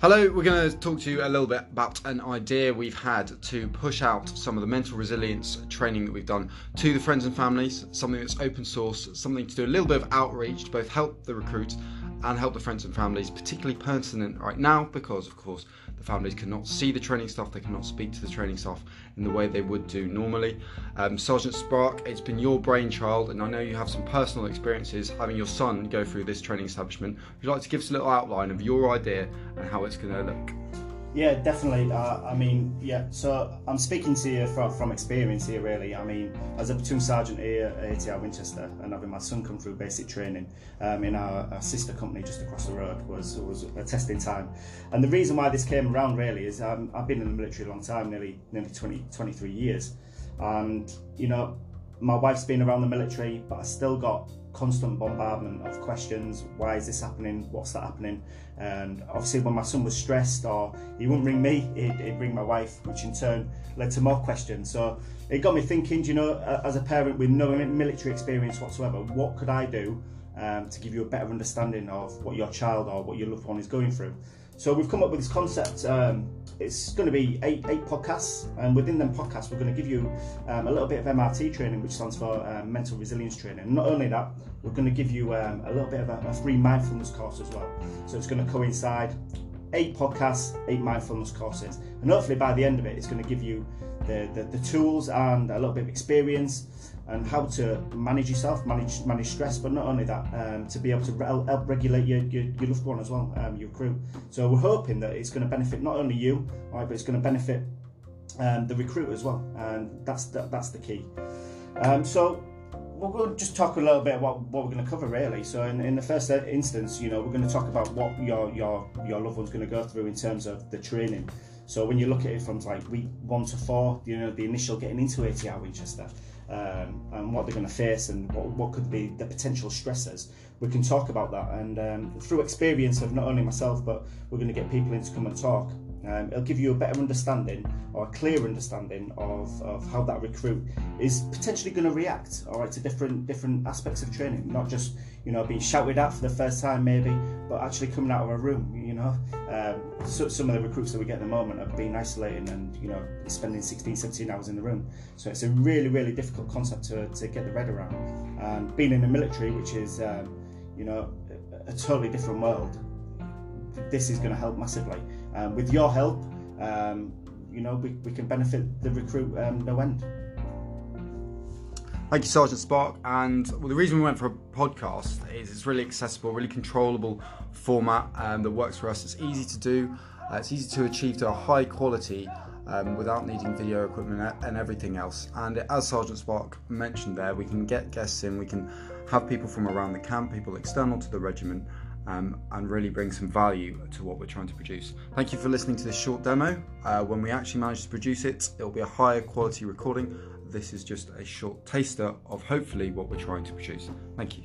Hello, we're going to talk to you a little bit about an idea we've had to push out some of the mental resilience training that we've done to the friends and families, something that's open source, something to do a little bit of outreach to both help the recruits and help the friends and families, particularly pertinent right now because, of course, the families cannot see the training staff, they cannot speak to the training staff in the way they would do normally. Um, Sergeant Spark, it's been your brainchild, and I know you have some personal experiences having your son go through this training establishment. Would you like to give us a little outline of your idea and how it's going to look? Yeah, definitely. Uh, I mean, yeah. So I'm speaking to you from, from experience here, really. I mean, as a platoon sergeant here at ATR Winchester, and having my son come through basic training um, in our, our, sister company just across the road was was a testing time. And the reason why this came around really is um, I've been in the military a long time, nearly nearly 20, 23 years, and you know, my wife's been around the military, but I still got constant bombardment of questions. Why is this happening? What's that happening? And obviously, when my son was stressed, or he wouldn't ring me, he'd, he'd ring my wife, which in turn led to more questions. So it got me thinking. You know, as a parent with no military experience whatsoever, what could I do um, to give you a better understanding of what your child or what your loved one is going through? So we've come up with this concept. Um, it's going to be eight eight podcasts, and within them podcasts, we're going to give you um, a little bit of MRT training, which stands for um, mental resilience training. Not only that, we're going to give you um, a little bit of a, a, free mindfulness course as well. So it's going to coincide eight podcasts, eight mindfulness courses, and hopefully by the end of it, it's going to give you the, the, the tools and a little bit of experience and how to manage yourself, manage manage stress, but not only that, um, to be able to re- help regulate your, your, your, loved one as well, um, your crew. So we're hoping that it's going to benefit not only you, right, but it's going to benefit um, the recruit as well, and that's the, that's the key. Um, so to just talk a little bit about what we're going to cover really. So in, in the first instance, you know, we're going to talk about what your your your loved one's going to go through in terms of the training. So when you look at it from like week one to four, you know, the initial getting into ATR Winchester um, and what they're going to face and what, what could be the potential stressors. We can talk about that, and um, through experience of not only myself, but we're going to get people in to come and talk. Um, it'll give you a better understanding or a clear understanding of, of how that recruit is potentially going to react all right to different different aspects of training not just you know being shouted at for the first time maybe but actually coming out of a room know? Um, so, some of the recruits that we get at the moment are being isolating and you know spending 16 17 hours in the room. So it's a really really difficult concept to, to get the head around. And being in the military which is um, you know a, a totally different world this is going to help massively. Um, with your help, um, you know, we, we can benefit the recruit um, no end. Thank you, Sergeant Spark. And well, the reason we went for a podcast is it's really accessible, really controllable format um, that works for us. It's easy to do, uh, it's easy to achieve to a high quality um, without needing video equipment and everything else. And as Sergeant Spark mentioned there, we can get guests in, we can have people from around the camp, people external to the regiment, um, and really bring some value to what we're trying to produce. Thank you for listening to this short demo. Uh, when we actually manage to produce it, it'll be a higher quality recording. This is just a short taster of hopefully what we're trying to produce. Thank you.